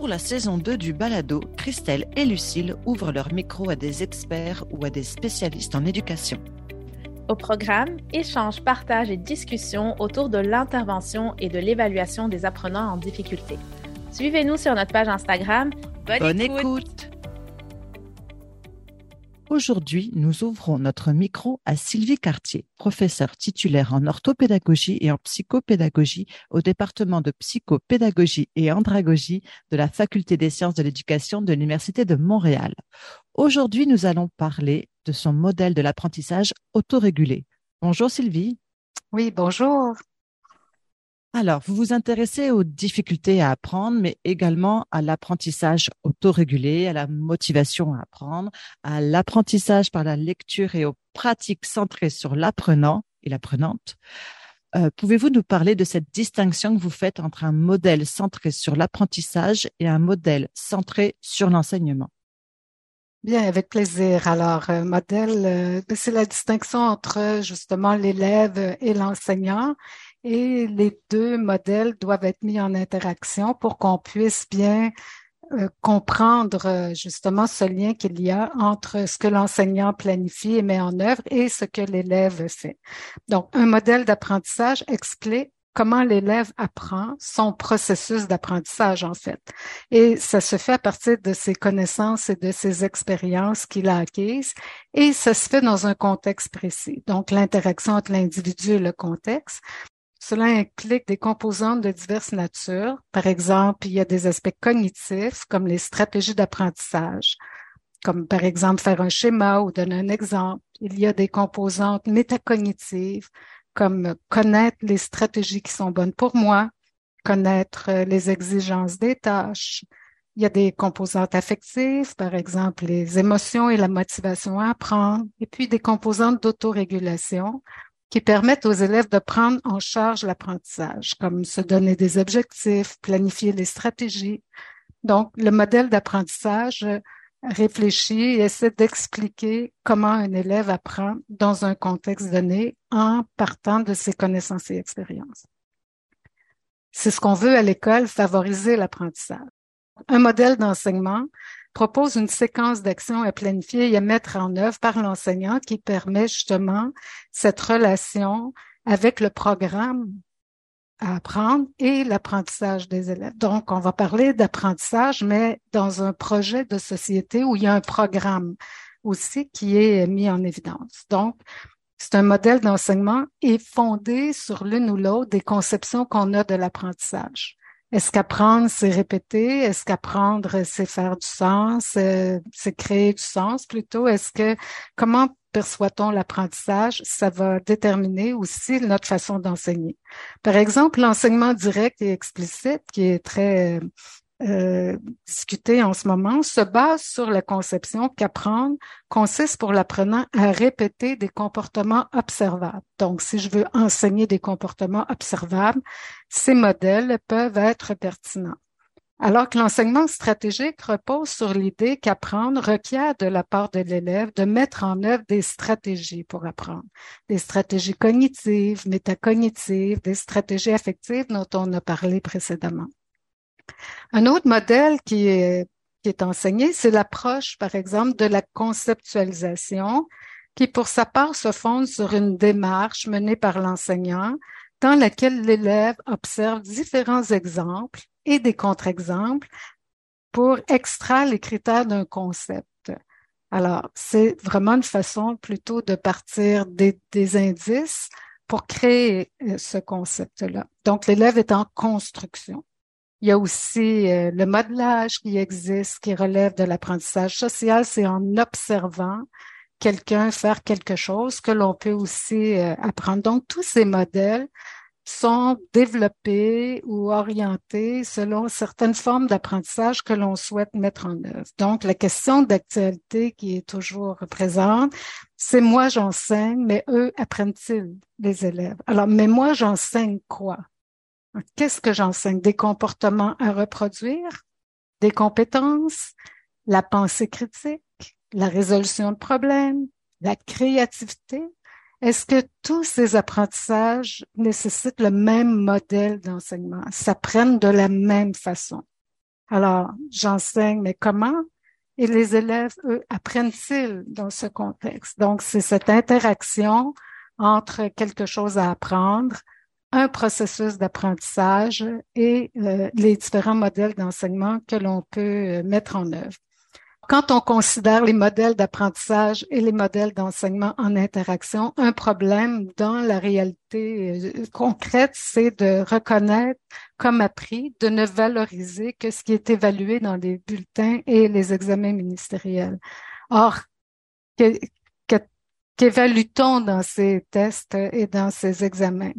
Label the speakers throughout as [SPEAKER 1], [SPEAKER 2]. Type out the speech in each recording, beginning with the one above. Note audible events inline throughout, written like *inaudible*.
[SPEAKER 1] Pour la saison 2 du Balado, Christelle et Lucille ouvrent leur micro à des experts ou à des spécialistes en éducation.
[SPEAKER 2] Au programme, échanges, partages et discussions autour de l'intervention et de l'évaluation des apprenants en difficulté. Suivez-nous sur notre page Instagram.
[SPEAKER 1] Bonne, écoute. Aujourd'hui, nous ouvrons notre micro à Sylvie Cartier, professeure titulaire en orthopédagogie et en psychopédagogie au département de psychopédagogie et andragogie de la Faculté des sciences de l'éducation de l'Université de Montréal. Aujourd'hui, nous allons parler de son modèle de l'apprentissage autorégulé. Bonjour Sylvie.
[SPEAKER 3] Oui, bonjour.
[SPEAKER 1] Alors, vous vous intéressez aux difficultés à apprendre, mais également à l'apprentissage autorégulé, à la motivation à apprendre, à l'apprentissage par la lecture et aux pratiques centrées sur l'apprenant et l'apprenante. Euh, pouvez-vous nous parler de cette distinction que vous faites entre un modèle centré sur l'apprentissage et un modèle centré sur l'enseignement?
[SPEAKER 3] Bien, avec plaisir. Alors, euh, modèle, euh, c'est la distinction entre justement l'élève et l'enseignant et les deux modèles doivent être mis en interaction pour qu'on puisse bien euh, comprendre euh, justement ce lien qu'il y a entre ce que l'enseignant planifie et met en œuvre et ce que l'élève fait. Donc, un modèle d'apprentissage explique comment l'élève apprend son processus d'apprentissage en fait. Et ça se fait à partir de ses connaissances et de ses expériences qu'il a acquises et ça se fait dans un contexte précis. Donc l'interaction entre l'individu et le contexte. Cela implique des composantes de diverses natures. Par exemple, il y a des aspects cognitifs comme les stratégies d'apprentissage, comme par exemple faire un schéma ou donner un exemple. Il y a des composantes métacognitives comme connaître les stratégies qui sont bonnes pour moi, connaître les exigences des tâches. Il y a des composantes affectives, par exemple les émotions et la motivation à apprendre, et puis des composantes d'autorégulation qui permettent aux élèves de prendre en charge l'apprentissage, comme se donner des objectifs, planifier les stratégies. Donc, le modèle d'apprentissage réfléchit et essaie d'expliquer comment un élève apprend dans un contexte donné en partant de ses connaissances et expériences. C'est ce qu'on veut à l'école, favoriser l'apprentissage. Un modèle d'enseignement propose une séquence d'actions à planifier et à mettre en œuvre par l'enseignant qui permet justement cette relation avec le programme à apprendre et l'apprentissage des élèves. Donc, on va parler d'apprentissage, mais dans un projet de société où il y a un programme aussi qui est mis en évidence. Donc, c'est un modèle d'enseignement et fondé sur l'une ou l'autre des conceptions qu'on a de l'apprentissage. Est-ce qu'apprendre, c'est répéter? Est-ce qu'apprendre, c'est faire du sens? Euh, c'est créer du sens plutôt? Est-ce que, comment perçoit-on l'apprentissage? Ça va déterminer aussi notre façon d'enseigner. Par exemple, l'enseignement direct et explicite, qui est très euh, discuté en ce moment se base sur la conception qu'apprendre consiste pour l'apprenant à répéter des comportements observables. Donc, si je veux enseigner des comportements observables, ces modèles peuvent être pertinents. Alors que l'enseignement stratégique repose sur l'idée qu'apprendre requiert de la part de l'élève de mettre en œuvre des stratégies pour apprendre, des stratégies cognitives, métacognitives, des stratégies affectives dont on a parlé précédemment. Un autre modèle qui est, enseigné, c'est l'approche, par exemple, de la conceptualisation, qui pour sa part se fonde sur une démarche menée par l'enseignant dans laquelle l'élève observe différents exemples et des contre-exemples pour extraire les critères d'un concept. Alors, c'est vraiment une façon plutôt de partir des, des indices pour créer euh, ce concept-là. Donc, l'élève est en construction. Il y a aussi euh, le modelage qui existe, qui relève de l'apprentissage social. C'est en observant quelqu'un faire quelque chose que l'on peut aussi euh, apprendre. Donc, tous ces modèles sont développés ou orientés selon certaines formes d'apprentissage que l'on souhaite mettre en œuvre. Donc, la question d'actualité qui est toujours présente, c'est moi j'enseigne, mais eux apprennent-ils les élèves? Alors, mais moi j'enseigne quoi? Qu'est-ce que j'enseigne? Des comportements à reproduire, des compétences, la pensée critique, la résolution de problèmes, la créativité. Est-ce que tous ces apprentissages nécessitent le même modèle d'enseignement, s'apprennent de la même façon? Alors, j'enseigne, mais comment? Et les élèves, eux, apprennent-ils dans ce contexte? Donc, c'est cette interaction entre quelque chose à apprendre, un processus d'apprentissage et euh, les différents modèles d'enseignement que l'on peut euh, mettre en œuvre. Quand on considère les modèles d'apprentissage et les modèles d'enseignement en interaction, un problème dans la réalité euh, concrète, c'est de reconnaître comme appris, de ne valoriser que ce qui est évalué dans les bulletins et les examens ministériels. Or, qu'évalue-t-on dans ces tests et dans ces examens?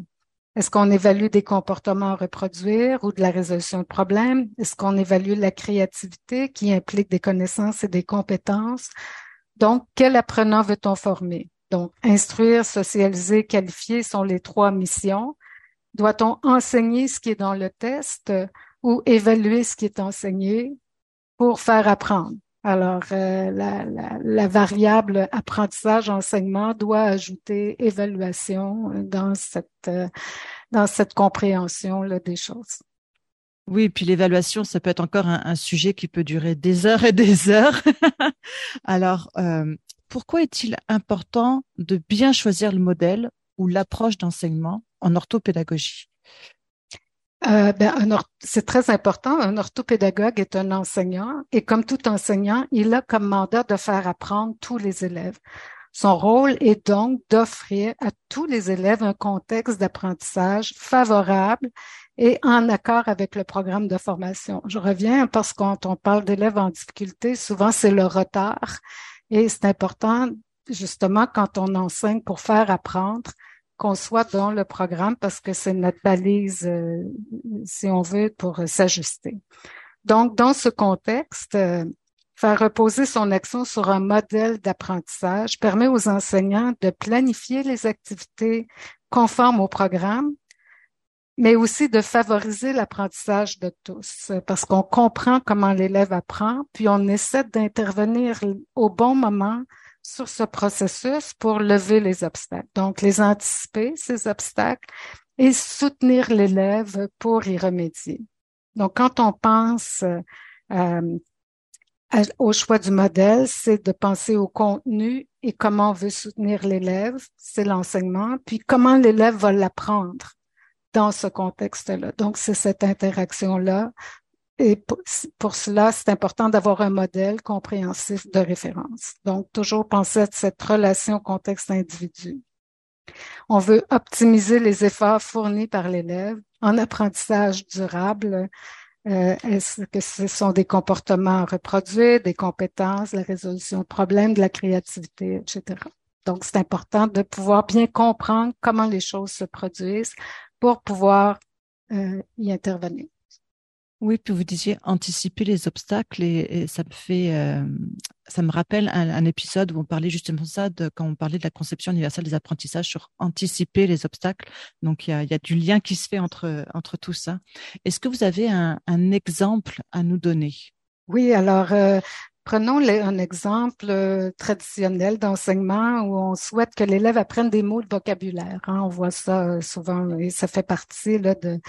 [SPEAKER 3] Est-ce qu'on évalue des comportements à reproduire ou de la résolution de problèmes? Est-ce qu'on évalue la créativité qui implique des connaissances et des compétences? Donc, quel apprenant veut-on former? Donc, instruire, socialiser, qualifier sont les trois missions. Doit-on enseigner ce qui est dans le test ou évaluer ce qui est enseigné pour faire apprendre? Alors, euh, la, variable apprentissage-enseignement doit ajouter évaluation dans cette, euh, dans cette compréhension là, des choses.
[SPEAKER 1] Oui, puis l'évaluation, ça peut être encore un, sujet qui peut durer des heures et des heures. *laughs* Alors, euh, pourquoi est-il important de bien choisir le modèle ou l'approche d'enseignement en orthopédagogie?
[SPEAKER 3] Euh, ben, c'est très important. Un orthopédagogue est un enseignant et comme tout enseignant, il a comme mandat de faire apprendre tous les élèves. Son rôle est donc d'offrir à tous les élèves un contexte d'apprentissage favorable et en accord avec le programme de formation. Je reviens parce que quand on parle d'élèves en difficulté, souvent c'est le retard et c'est important justement quand on enseigne pour faire apprendre qu'on soit dans le programme parce que c'est notre balise, euh, si on veut, pour s'ajuster. Donc, dans ce contexte, euh, faire reposer son action sur un modèle d'apprentissage permet aux enseignants de planifier les activités conformes au programme, mais aussi de favoriser l'apprentissage de tous, parce qu'on comprend comment l'élève apprend, puis on essaie d'intervenir au bon moment sur ce processus pour lever les obstacles. Donc, les anticiper, ces obstacles, et soutenir l'élève pour y remédier. Donc, quand on pense euh, au choix du modèle, c'est de penser au contenu et comment on veut soutenir l'élève, c'est l'enseignement, puis comment l'élève va l'apprendre dans ce contexte-là. Donc, c'est cette interaction-là et pour, cela, c'est important d'avoir un modèle compréhensif de référence. Donc, toujours penser à cette relation contexte-individu. On veut optimiser les efforts fournis par l'élève en apprentissage durable. Euh, est-ce que ce sont des comportements à reproduire, des compétences, la résolution de problèmes, de la créativité, etc. Donc, c'est important de pouvoir bien comprendre comment les choses se produisent pour pouvoir euh, y intervenir.
[SPEAKER 1] Oui, puis vous disiez anticiper les obstacles et, ça me fait, euh, ça me rappelle un, épisode où on parlait justement de ça, de, quand on parlait de la conception universelle des apprentissages sur anticiper les obstacles. Donc il y a, y a, du lien qui se fait entre entre tout ça. Est-ce que vous avez un, un, exemple à nous donner?
[SPEAKER 3] Oui, alors. Euh, prenons un exemple euh, traditionnel d'enseignement où on souhaite que l'élève apprenne des mots de vocabulaire. Hein. On voit ça souvent et ça fait partie là, de,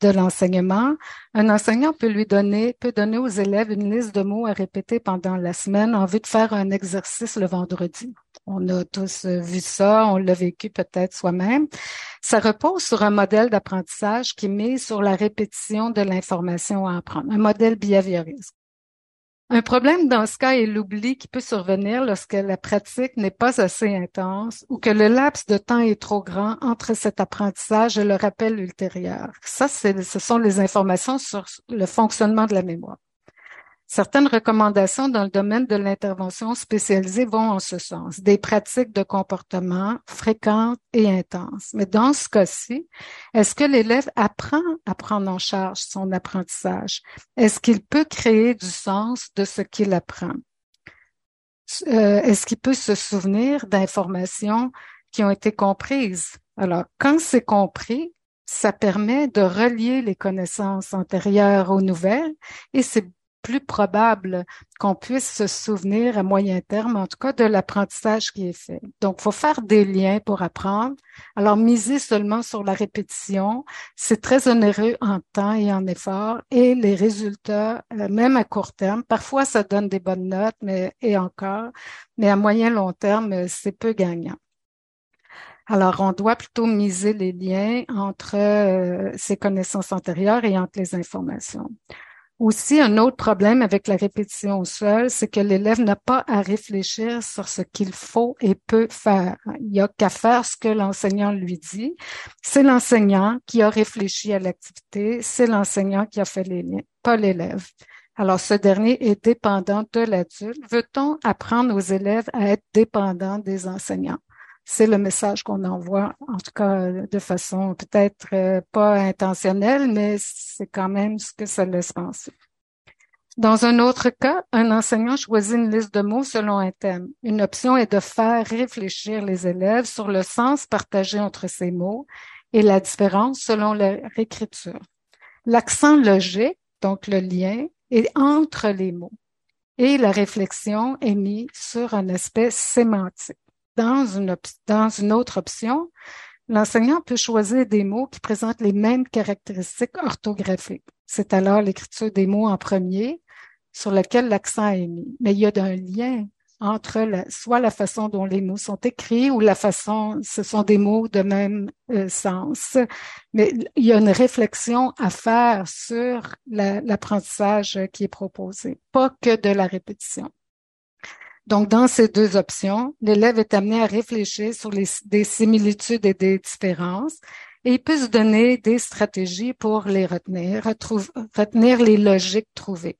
[SPEAKER 3] de l'enseignement. Un enseignant peut lui donner, peut donner aux élèves une liste de mots à répéter pendant la semaine en vue de faire un exercice le vendredi. On a tous vu ça, on l'a vécu peut-être soi-même. Ça repose sur un modèle d'apprentissage qui met sur la répétition de l'information à apprendre, un modèle behavioriste. Un problème dans ce cas est l'oubli qui peut survenir lorsque la pratique n'est pas assez intense ou que le laps de temps est trop grand entre cet apprentissage et le rappel ultérieur. Ça, ce sont les informations sur le fonctionnement de la mémoire. Certaines recommandations dans le domaine de l'intervention spécialisée vont en ce sens, des pratiques de comportement fréquentes et intenses. Mais dans ce cas-ci, est-ce que l'élève apprend à prendre en charge son apprentissage? Est-ce qu'il peut créer du sens de ce qu'il apprend? Euh, est-ce qu'il peut se souvenir d'informations qui ont été comprises? Alors, quand c'est compris, ça permet de relier les connaissances antérieures aux nouvelles et c'est plus probable qu'on puisse se souvenir à moyen terme, en tout cas, de l'apprentissage qui est fait. Donc, faut faire des liens pour apprendre. Alors, miser seulement sur la répétition, c'est très onéreux en temps et en effort et les résultats, euh, même à court terme, parfois ça donne des bonnes notes, mais et encore, mais à moyen long terme, c'est peu gagnant. Alors, on doit plutôt miser les liens entre euh, ces connaissances antérieures et entre les informations. Aussi, un autre problème avec la répétition seule, c'est que l'élève n'a pas à réfléchir sur ce qu'il faut et peut faire. Il n'y a qu'à faire ce que l'enseignant lui dit. C'est l'enseignant qui a réfléchi à l'activité, c'est l'enseignant qui a fait les liens, pas l'élève. Alors, ce dernier est dépendant de l'adulte. Veut-on apprendre aux élèves à être dépendants des enseignants? C'est le message qu'on envoie, en tout cas de façon peut-être euh, pas intentionnelle, mais c'est quand même ce que ça laisse penser. Dans un autre cas, un enseignant choisit une liste de mots selon un thème. Une option est de faire réfléchir les élèves sur le sens partagé entre ces mots et la différence selon leur écriture. L'accent logique, donc le lien, est entre les mots et la réflexion est mise sur un aspect sémantique dans une, autre option, l'enseignant peut choisir des mots qui présentent les mêmes caractéristiques orthographiques. C'est alors l'écriture des mots en premier sur lequel l'accent est mis. Mais il y a un lien entre la, soit la façon dont les mots sont écrits ou la façon, ce sont des mots de même euh, sens. Mais il y a une réflexion à faire sur l'apprentissage qui est proposé, pas que de la répétition. Donc, dans ces deux options, l'élève est amené à réfléchir sur des similitudes et des différences et il peut se donner des stratégies pour les retenir, retenir les logiques trouvées.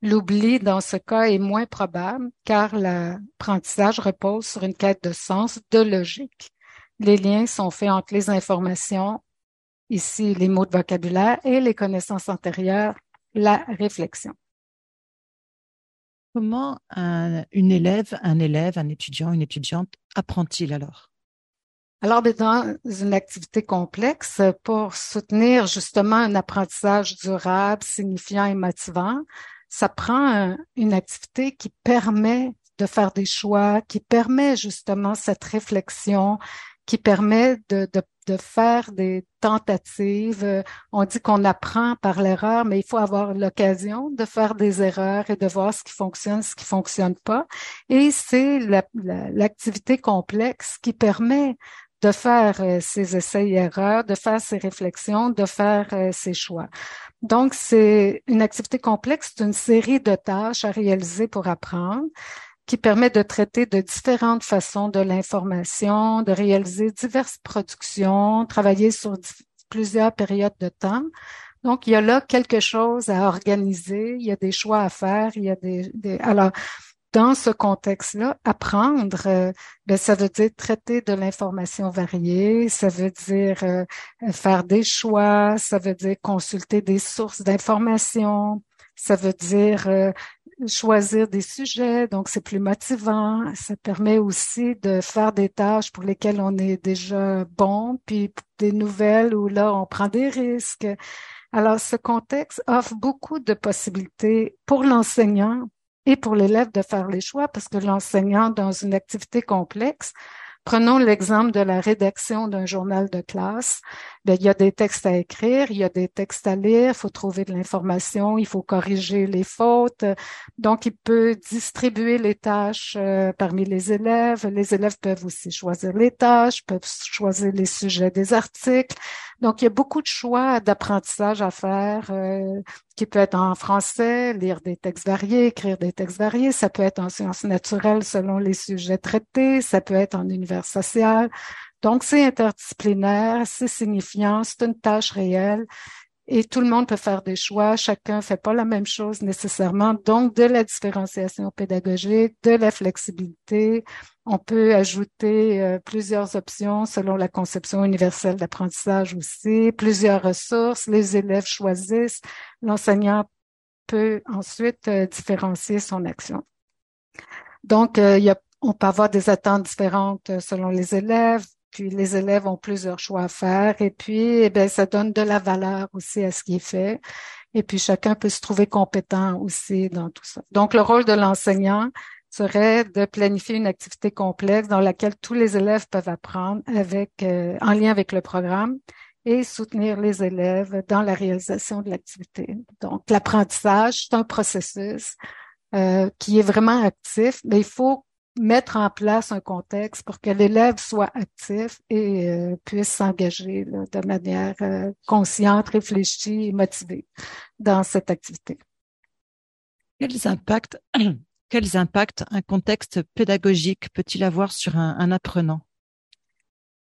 [SPEAKER 3] L'oubli dans ce cas est moins probable car l'apprentissage repose sur une quête de sens, de logique. Les liens sont faits entre les informations, ici les mots de vocabulaire, et les connaissances antérieures, la réflexion.
[SPEAKER 1] Comment un, une élève, un élève, un étudiant, une étudiante apprend-il alors?
[SPEAKER 3] Alors, dans une activité complexe, pour soutenir justement un apprentissage durable, signifiant et motivant, ça prend une activité qui permet de faire des choix, qui permet justement cette réflexion, qui permet de, de, de faire des tentatives. Euh, on dit qu'on apprend par l'erreur, mais il faut avoir l'occasion de faire des erreurs et de voir ce qui fonctionne, ce qui fonctionne pas. Et c'est l'activité complexe qui permet de faire euh, ces essais et erreurs, de faire ces réflexions, de faire euh, ces choix. Donc, c'est une activité complexe, c'est une série de tâches à réaliser pour apprendre qui permet de traiter de différentes façons de l'information, de réaliser diverses productions, travailler sur plusieurs périodes de temps. Donc, il y a là quelque chose à organiser, il y a des choix à faire, il y a des, alors dans ce contexte-là, apprendre, euh, ben, ça veut dire traiter de l'information variée, ça veut dire euh, faire des choix, ça veut dire consulter des sources d'information, ça veut dire euh, choisir des sujets, donc c'est plus motivant. Ça permet aussi de faire des tâches pour lesquelles on est déjà bon, puis des nouvelles où là, on prend des risques. Alors, ce contexte offre beaucoup de possibilités pour l'enseignant et pour l'élève de faire les choix parce que l'enseignant, dans une activité complexe, Prenons l'exemple de la rédaction d'un journal de classe. Bien, il y a des textes à écrire, il y a des textes à lire, il faut trouver de l'information, il faut corriger les fautes. Donc, il peut distribuer les tâches euh, parmi les élèves. Les élèves peuvent aussi choisir les tâches, peuvent choisir les sujets des articles. Donc, il y a beaucoup de choix d'apprentissage à faire euh, qui peut être en français, lire des textes variés, écrire des textes variés. Ça peut être en sciences naturelles selon les sujets traités. Ça peut être en univers social. Donc, c'est interdisciplinaire, c'est signifiant, c'est une tâche réelle et tout le monde peut faire des choix. Chacun fait pas la même chose nécessairement. Donc, de la différenciation pédagogique, de la flexibilité. On peut ajouter euh, plusieurs options selon la conception universelle d'apprentissage aussi, plusieurs ressources. Les élèves choisissent. L'enseignant peut ensuite euh, différencier son action. Donc, euh, il y a, on peut avoir des attentes différentes selon les élèves, puis les élèves ont plusieurs choix à faire et puis eh ça donne de la valeur aussi à ce qui est fait. Et puis chacun peut se trouver compétent aussi dans tout ça. Donc le rôle de l'enseignant serait de planifier une activité complexe dans laquelle tous les élèves peuvent apprendre avec euh, en lien avec le programme et soutenir les élèves dans la réalisation de l'activité. Donc l'apprentissage, c'est un processus euh, qui est vraiment actif, mais il faut mettre en place un contexte pour que l'élève soit actif et euh, puisse s'engager de manière euh, consciente, réfléchie et motivée dans cette activité.
[SPEAKER 1] Quels impacts, *clears throat* quels impacts un contexte pédagogique peut-il avoir sur un apprenant?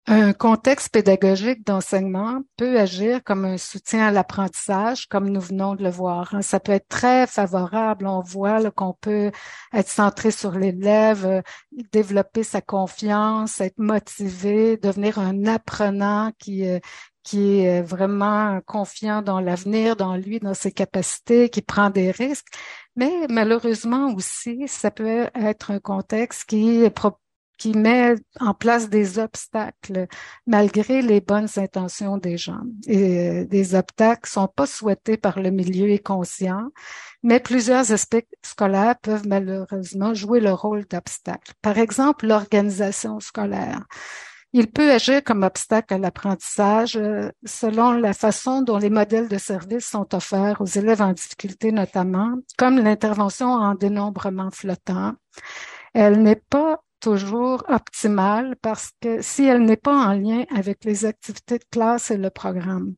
[SPEAKER 3] Un contexte pédagogique d'enseignement peut agir comme un soutien à l'apprentissage, comme nous venons de le voir. Hein. Ça peut être très favorable. On voit qu'on peut être centré sur l'élève, euh, développer sa confiance, être motivé, devenir un apprenant qui, euh, est vraiment confiant dans l'avenir, dans lui, dans ses capacités, qui prend des risques. Mais malheureusement aussi, ça peut être un contexte qui qui met en place des obstacles malgré les bonnes intentions des gens. Et des obstacles sont pas souhaités par le milieu et conscient, mais plusieurs aspects scolaires peuvent malheureusement jouer le rôle d'obstacle. Par exemple, l'organisation scolaire. Il peut agir comme obstacle à l'apprentissage euh, selon la façon dont les modèles de services sont offerts aux élèves en difficulté notamment, comme l'intervention en dénombrement flottant. Elle n'est pas toujours optimale parce que si elle n'est pas en lien avec les activités de classe et le programme.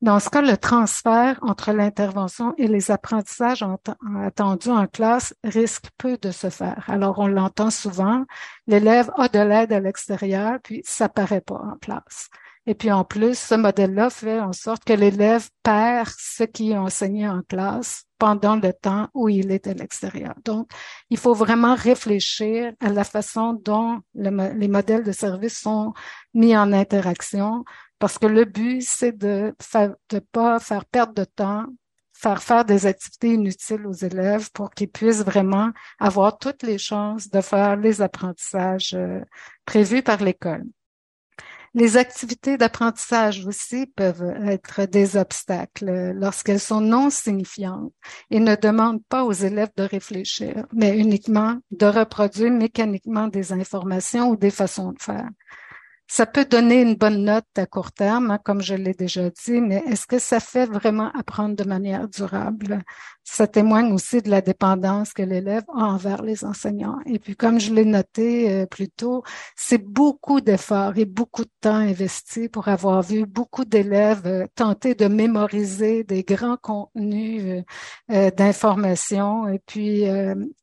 [SPEAKER 3] Dans ce cas, le transfert entre l'intervention et les apprentissages attendus en classe risque peu de se faire. Alors, on l'entend souvent, l'élève a de l'aide à l'extérieur, puis ça paraît pas en classe. Et puis en plus, ce modèle-là fait en sorte que l'élève perd ce qui est enseigné en classe pendant le temps où il est à l'extérieur. Donc, il faut vraiment réfléchir à la façon dont les modèles de service sont mis en interaction, parce que le but, c'est de ne pas faire perdre de temps faire faire des activités inutiles aux élèves pour qu'ils puissent vraiment avoir toutes les chances de faire les apprentissages euh, prévus par l'école. Les activités d'apprentissage aussi peuvent être des obstacles lorsqu'elles sont non signifiantes et ne demandent pas aux élèves de réfléchir, mais uniquement de reproduire mécaniquement des informations ou des façons de faire. Ça peut donner une bonne note à court terme, hein, comme je l'ai déjà dit, mais est-ce que ça fait vraiment apprendre de manière durable? Ça témoigne aussi de la dépendance que l'élève a envers les enseignants. Et puis, comme je l'ai noté euh, plus tôt, c'est beaucoup d'efforts et beaucoup de temps investi pour avoir vu beaucoup d'élèves euh, tenter de mémoriser des grands contenus euh, d'information et puis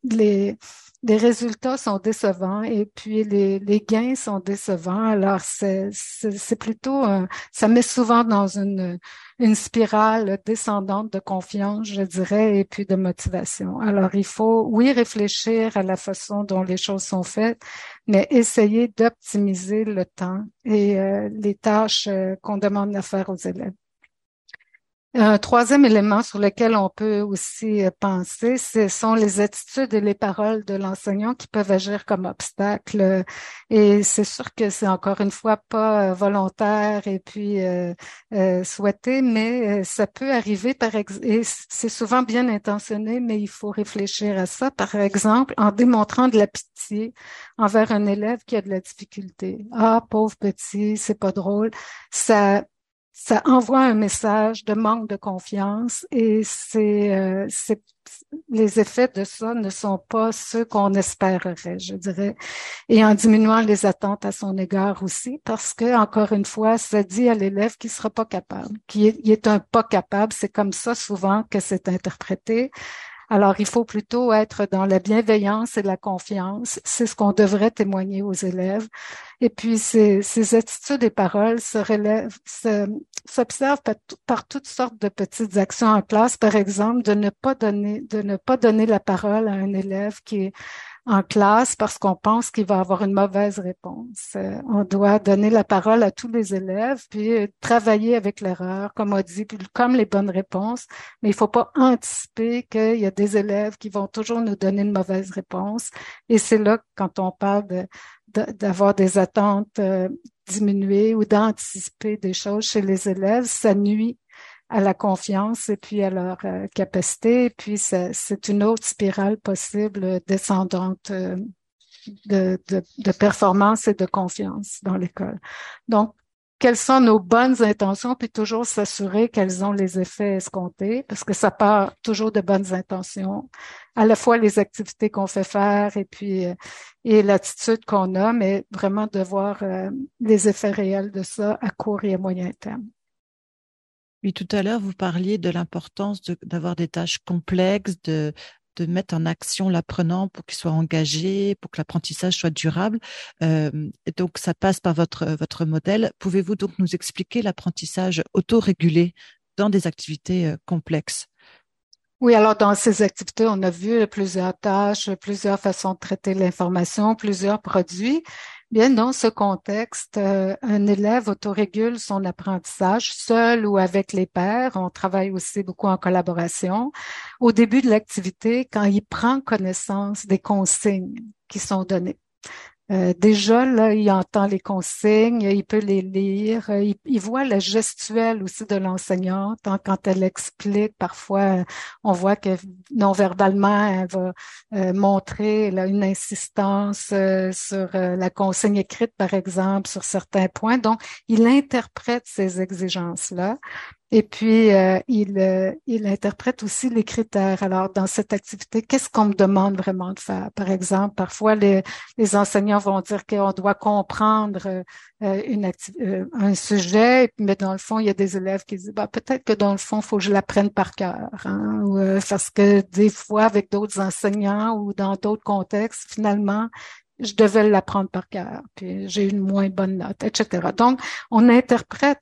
[SPEAKER 3] les les résultats sont décevants et puis les, gains sont décevants. Alors, c'est, c'est, plutôt, ça met souvent dans une, une spirale descendante de confiance, je dirais, et puis de motivation. Alors, il faut, oui, réfléchir à la façon dont les choses sont faites, mais essayer d'optimiser le temps et euh, les tâches euh, qu'on demande à faire aux élèves. Un troisième élément sur lequel on peut aussi euh, penser, ce sont les attitudes et les paroles de l'enseignant qui peuvent agir comme obstacle. Et c'est sûr que c'est encore une fois pas euh, volontaire et puis euh, souhaité, mais ça peut arriver par et c'est souvent bien intentionné, mais il faut réfléchir à ça. Par exemple, en démontrant de la pitié envers un élève qui a de la difficulté. Ah, pauvre petit, c'est pas drôle. Ça ça envoie un message de manque de confiance et c'est, euh, les effets de ça ne sont pas ceux qu'on espérerait, je dirais, et en diminuant les attentes à son égard aussi, parce que encore une fois, ça dit à l'élève qu'il sera pas capable, qu'il est, est un pas capable. C'est comme ça souvent que c'est interprété. Alors, il faut plutôt être dans la bienveillance et la confiance. C'est ce qu'on devrait témoigner aux élèves. Et puis, ces, ces attitudes et paroles s'observent par, par, toutes sortes de petites actions en classe. Par exemple, de ne pas donner, de ne pas donner la parole à un élève qui est en classe parce qu'on pense qu'il va avoir une mauvaise réponse. Euh, on doit donner la parole à tous les élèves, puis euh, travailler avec l'erreur, comme on dit, comme les bonnes réponses. Mais il faut pas anticiper qu'il y a des élèves qui vont toujours nous donner une mauvaise réponse. Et c'est là, quand on parle d'avoir des attentes euh, diminuées ou d'anticiper des choses chez les élèves, ça nuit à la confiance et puis à leur euh, capacité. puis c'est une autre spirale possible descendante euh, de, de, de, performance et de confiance dans l'école. Donc, quelles sont nos bonnes intentions, puis toujours s'assurer qu'elles ont les effets escomptés, parce que ça part toujours de bonnes intentions, à la fois les activités qu'on fait faire et puis euh, et l'attitude qu'on a, mais vraiment de voir les effets réels de ça à court et à moyen terme.
[SPEAKER 1] Oui, tout à l'heure, vous parliez de l'importance d'avoir des tâches complexes, de, mettre en action l'apprenant pour qu'il soit engagé, pour que l'apprentissage soit durable. Euh, donc, ça passe par votre, votre modèle. Pouvez-vous donc nous expliquer l'apprentissage autorégulé dans des activités euh, complexes?
[SPEAKER 3] Oui, alors dans ces activités, on a vu plusieurs tâches, plusieurs façons de traiter l'information, plusieurs produits. Bien, dans ce contexte, euh, un élève autorégule son apprentissage seul ou avec les pairs. On travaille aussi beaucoup en collaboration. Au début de l'activité, quand il prend connaissance des consignes qui sont données. Euh, déjà, là, il entend les consignes, il peut les lire, euh, il, voit la gestuelle aussi de l'enseignante. Hein, quand elle explique, parfois, on voit que non-verbalement, elle va euh, montrer une insistance sur la consigne écrite, par exemple, sur certains points. Donc, il interprète ces exigences-là. Et puis, euh, il, euh, il interprète aussi les critères. Alors, dans cette activité, qu'est-ce qu'on me demande vraiment de faire? Par exemple, parfois, les, les enseignants vont dire qu'on doit comprendre euh, une un sujet, mais dans le fond, il y a des élèves qui disent, bah, peut-être que dans le fond, faut que je l'apprenne par cœur. Hein? Ou, parce que des fois, avec d'autres enseignants ou dans d'autres contextes, finalement, je devais l'apprendre par cœur, puis j'ai une moins bonne note, etc. Donc, on interprète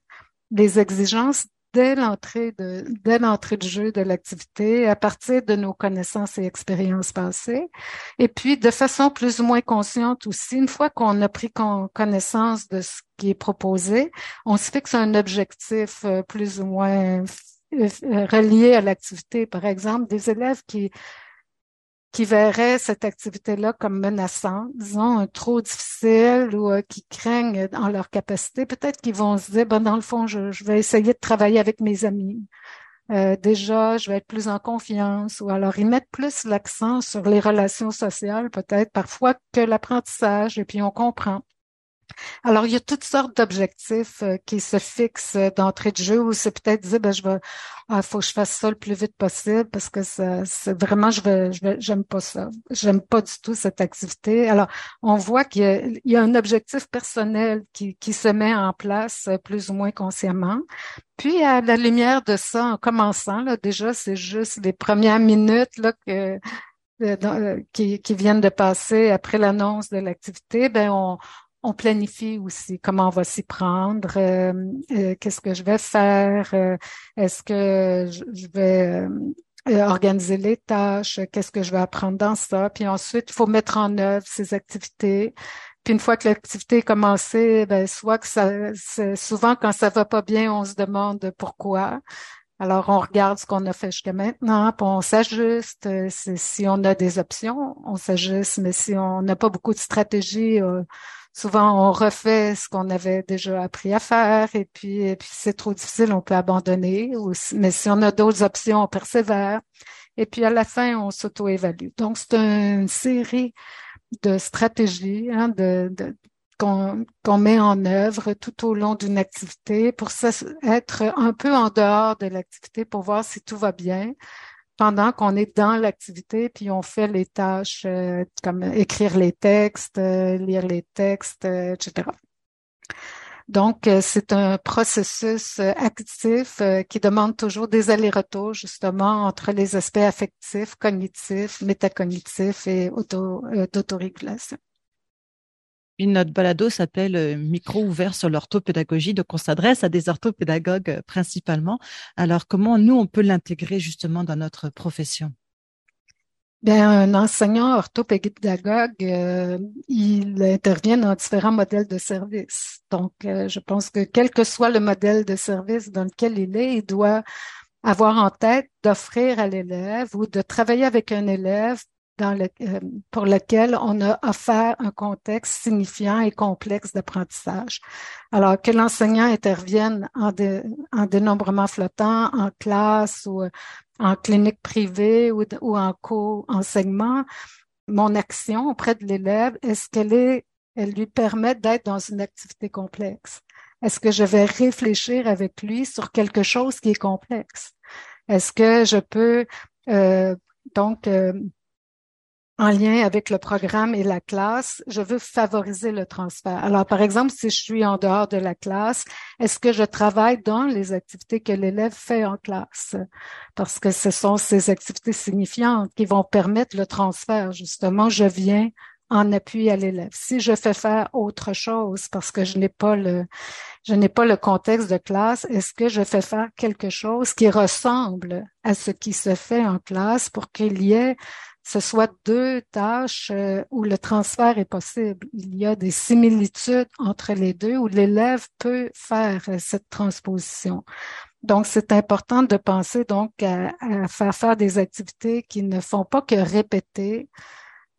[SPEAKER 3] les exigences dès l'entrée de, dès l'entrée de jeu de l'activité, à partir de nos connaissances et expériences passées. Et puis, de façon plus ou moins consciente aussi, une fois qu'on a pris connaissance de ce qui est proposé, on se fixe un objectif euh, plus ou moins euh, relié à l'activité. Par exemple, des élèves qui qui verraient cette activité-là comme menaçante, disons, trop difficile ou euh, qui craignent en leur capacité, peut-être qu'ils vont se dire, ben, dans le fond, je, vais essayer de travailler avec mes amis. Euh, déjà, je vais être plus en confiance, ou alors ils mettent plus l'accent sur les relations sociales, peut-être parfois que l'apprentissage, et puis on comprend. Alors, il y a toutes sortes d'objectifs euh, qui se fixent d'entrée de jeu, ou c'est peut-être dire, ben, je vais, ah, faut que je fasse ça le plus vite possible parce que c'est vraiment, je vais, je j'aime pas ça. J'aime pas du tout cette activité. Alors, on voit qu'il y a, un objectif personnel qui, qui se met en place euh, plus ou moins consciemment. Puis, à la lumière de ça, en commençant, là, déjà, c'est juste les premières minutes, là, que, euh, qui, qui, viennent de passer après l'annonce de l'activité, ben on, on planifie aussi comment on va s'y prendre, euh, euh, qu'est-ce que je vais faire, euh, est-ce que je vais organiser les tâches, qu'est-ce que je vais apprendre dans ça, puis ensuite il faut mettre en œuvre ces activités. Puis une fois que l'activité est commencée, ben soit que ça, souvent quand ça va pas bien, on se demande pourquoi. Alors, on regarde ce qu'on a fait jusqu'à maintenant, puis on s'ajuste. Si on a des options, on s'ajuste, mais si on n'a pas beaucoup de stratégie, souvent on refait ce qu'on avait déjà appris à faire et puis, et c'est trop difficile, on peut abandonner. mais si on a d'autres options, on persévère. Et puis à la fin, on s'auto-évalue. Donc c'est une série de stratégies hein, de, qu'on met en œuvre tout au long d'une activité pour être un peu en dehors de l'activité pour voir si tout va bien, pendant qu'on est dans l'activité, puis on fait les tâches euh, comme écrire les textes, euh, lire les textes, euh, etc. Donc, c'est un processus actif qui demande toujours des allers-retours, justement, entre les aspects affectifs, cognitifs, métacognitifs et d'autorégulation.
[SPEAKER 1] Puis notre balado s'appelle euh, Micro ouvert sur l'orthopédagogie, donc on s'adresse à des orthopédagogues euh, principalement. Alors comment nous on peut l'intégrer justement dans notre profession?
[SPEAKER 3] Bien, un enseignant orthopédagogue, euh, il intervient dans différents modèles de service. Donc, je pense que quel que soit le modèle de service dans lequel il est, il doit avoir en tête d'offrir à l'élève ou de travailler avec un élève dans le, euh, pour lequel on a offert un contexte signifiant et complexe d'apprentissage. Alors que l'enseignant intervienne en, en dénombrement flottant, en classe ou en clinique privée ou, ou en co-enseignement, mon action auprès de l'élève, est-ce qu'elle est, elle lui permet d'être dans une activité complexe? Est-ce que je vais réfléchir avec lui sur quelque chose qui est complexe? Est-ce que je peux euh, donc euh, en lien avec le programme et la classe, je veux favoriser le transfert. Alors, par exemple, si je suis en dehors de la classe, est-ce que je travaille dans les activités que l'élève fait en classe? Parce que ce sont ces activités signifiantes qui vont permettre le transfert. Justement, je viens en appui à l'élève. Si je fais faire autre chose parce que je n'ai pas le, je n'ai pas le contexte de classe, est-ce que je fais faire quelque chose qui ressemble à ce qui se fait en classe pour qu'il y ait ce soit deux tâches euh, où le transfert est possible. Il y a des similitudes entre les deux où l'élève peut faire euh, cette transposition. Donc, c'est important de penser donc à, faire faire des activités qui ne font pas que répéter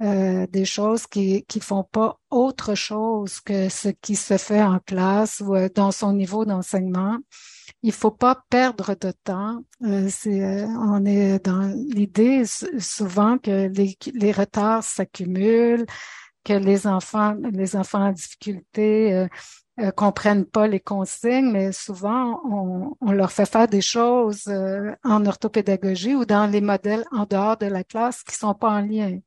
[SPEAKER 3] euh, des choses qui qui font pas autre chose que ce qui se fait en classe ou dans son niveau d'enseignement il faut pas perdre de temps. Euh, euh, on est dans l'idée souvent que les, les retards s'accumulent, que les enfants, les enfants en difficulté euh, euh comprennent pas les consignes, mais souvent on, on leur fait faire des choses en orthopédagogie ou dans les modèles en dehors de la classe qui sont pas en lien.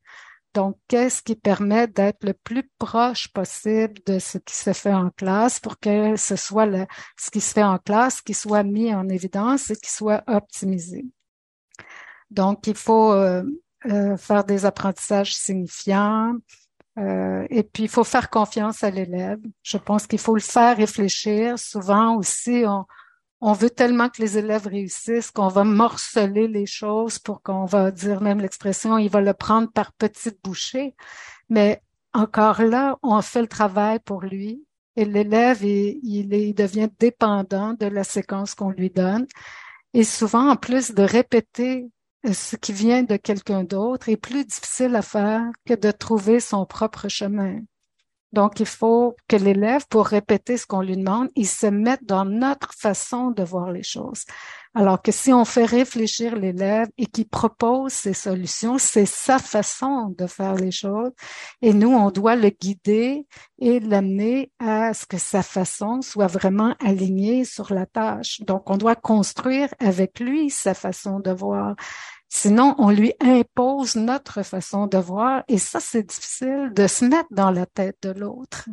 [SPEAKER 3] Donc, qu'est-ce qui permet d'être le plus proche possible de ce qui se fait en classe pour que ce soit ce qui se fait en classe qui soit mis en évidence et qui soit optimisé? Donc, il faut euh, euh, faire des apprentissages signifiants, euh, et puis, il faut faire confiance à l'élève. Je pense qu'il faut le faire réfléchir. Souvent aussi, on, on veut tellement que les élèves réussissent qu'on va morceler les choses pour qu'on va dire même l'expression, il va le prendre par petites bouchées. Mais encore là, on fait le travail pour lui et l'élève, il, devient dépendant de la séquence qu'on lui donne. Et souvent, en plus de répéter ce qui vient de quelqu'un d'autre, est plus difficile à faire que de trouver son propre chemin. Donc, il faut que l'élève, pour répéter ce qu'on lui demande, il se mette dans notre façon de voir les choses. Alors que si on fait réfléchir l'élève et qu'il propose ses solutions, c'est sa façon de faire les choses. Et nous, on doit le guider et l'amener à ce que sa façon soit vraiment alignée sur la tâche. Donc, on doit construire avec lui sa façon de voir. Sinon, on lui impose notre façon de voir et ça, c'est difficile de se mettre dans la tête de l'autre.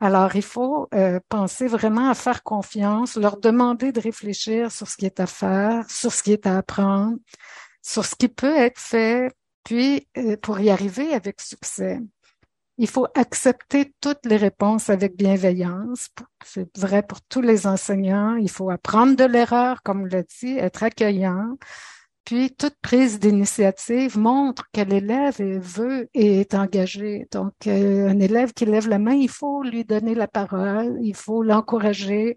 [SPEAKER 3] Alors, il faut euh, penser vraiment à faire confiance, leur demander de réfléchir sur ce qui est à faire, sur ce qui est à apprendre, sur ce qui peut être fait, puis euh, pour y arriver avec succès. Il faut accepter toutes les réponses avec bienveillance. C'est vrai pour tous les enseignants. Il faut apprendre de l'erreur, comme on l'a dit, être accueillant, puis, toute prise d'initiative montre que l'élève veut et est engagé. Donc, euh, un élève qui lève la main, il faut lui donner la parole, il faut l'encourager.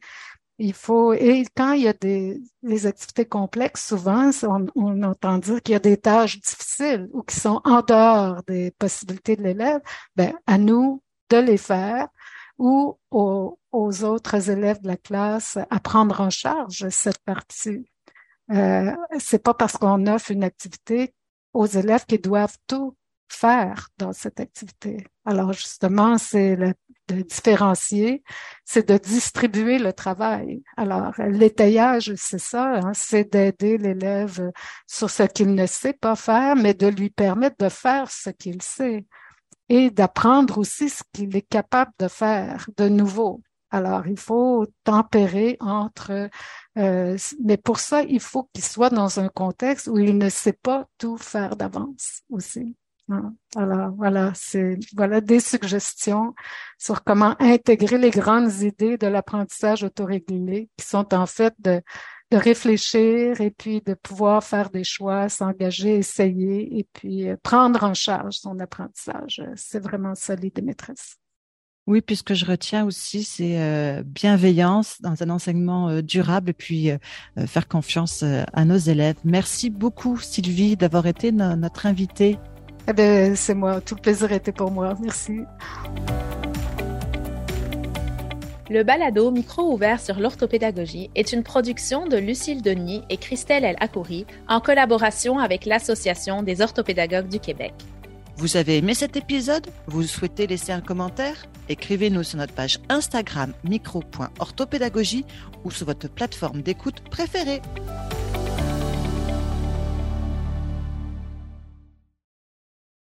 [SPEAKER 3] Il faut et quand il y a des activités complexes, souvent on, entend dire qu'il y a des tâches difficiles ou qui sont en dehors des possibilités de l'élève. Ben à nous de les faire ou aux, aux autres élèves de la classe à prendre en charge cette partie. Euh, c'est pas parce qu'on offre une activité aux élèves qu'ils doivent tout faire dans cette activité. Alors justement, c'est de différencier, c'est de distribuer le travail. Alors l'étayage, c'est ça, hein, c'est d'aider l'élève sur ce qu'il ne sait pas faire, mais de lui permettre de faire ce qu'il sait et d'apprendre aussi ce qu'il est capable de faire de nouveau. Alors, il faut tempérer entre, euh, mais pour ça, il faut qu'il soit dans un contexte où il ne sait pas tout faire d'avance aussi. Hein? Alors, voilà, c'est voilà des suggestions sur comment intégrer les grandes idées de l'apprentissage autorégulé, qui sont en fait de, de réfléchir et puis de pouvoir faire des choix, s'engager, essayer et puis euh, prendre en charge son apprentissage. C'est vraiment ça l'idée maîtresse.
[SPEAKER 1] Oui, puisque je retiens aussi, c'est euh, bienveillance dans un enseignement euh, durable et puis euh, faire confiance à nos élèves. Merci beaucoup, Sylvie, d'avoir été notre invitée.
[SPEAKER 3] Eh bien, c'est moi. Tout le plaisir était pour moi. Merci.
[SPEAKER 2] Le balado Micro ouvert sur l'orthopédagogie est une production de Lucille Denis et Christelle El Akouri en collaboration avec l'Association des orthopédagogues du Québec.
[SPEAKER 1] Vous avez aimé cet épisode? Vous souhaitez laisser un commentaire? Écrivez-nous sur notre page Instagram micro.orthopédagogie ou sur votre plateforme d'écoute préférée.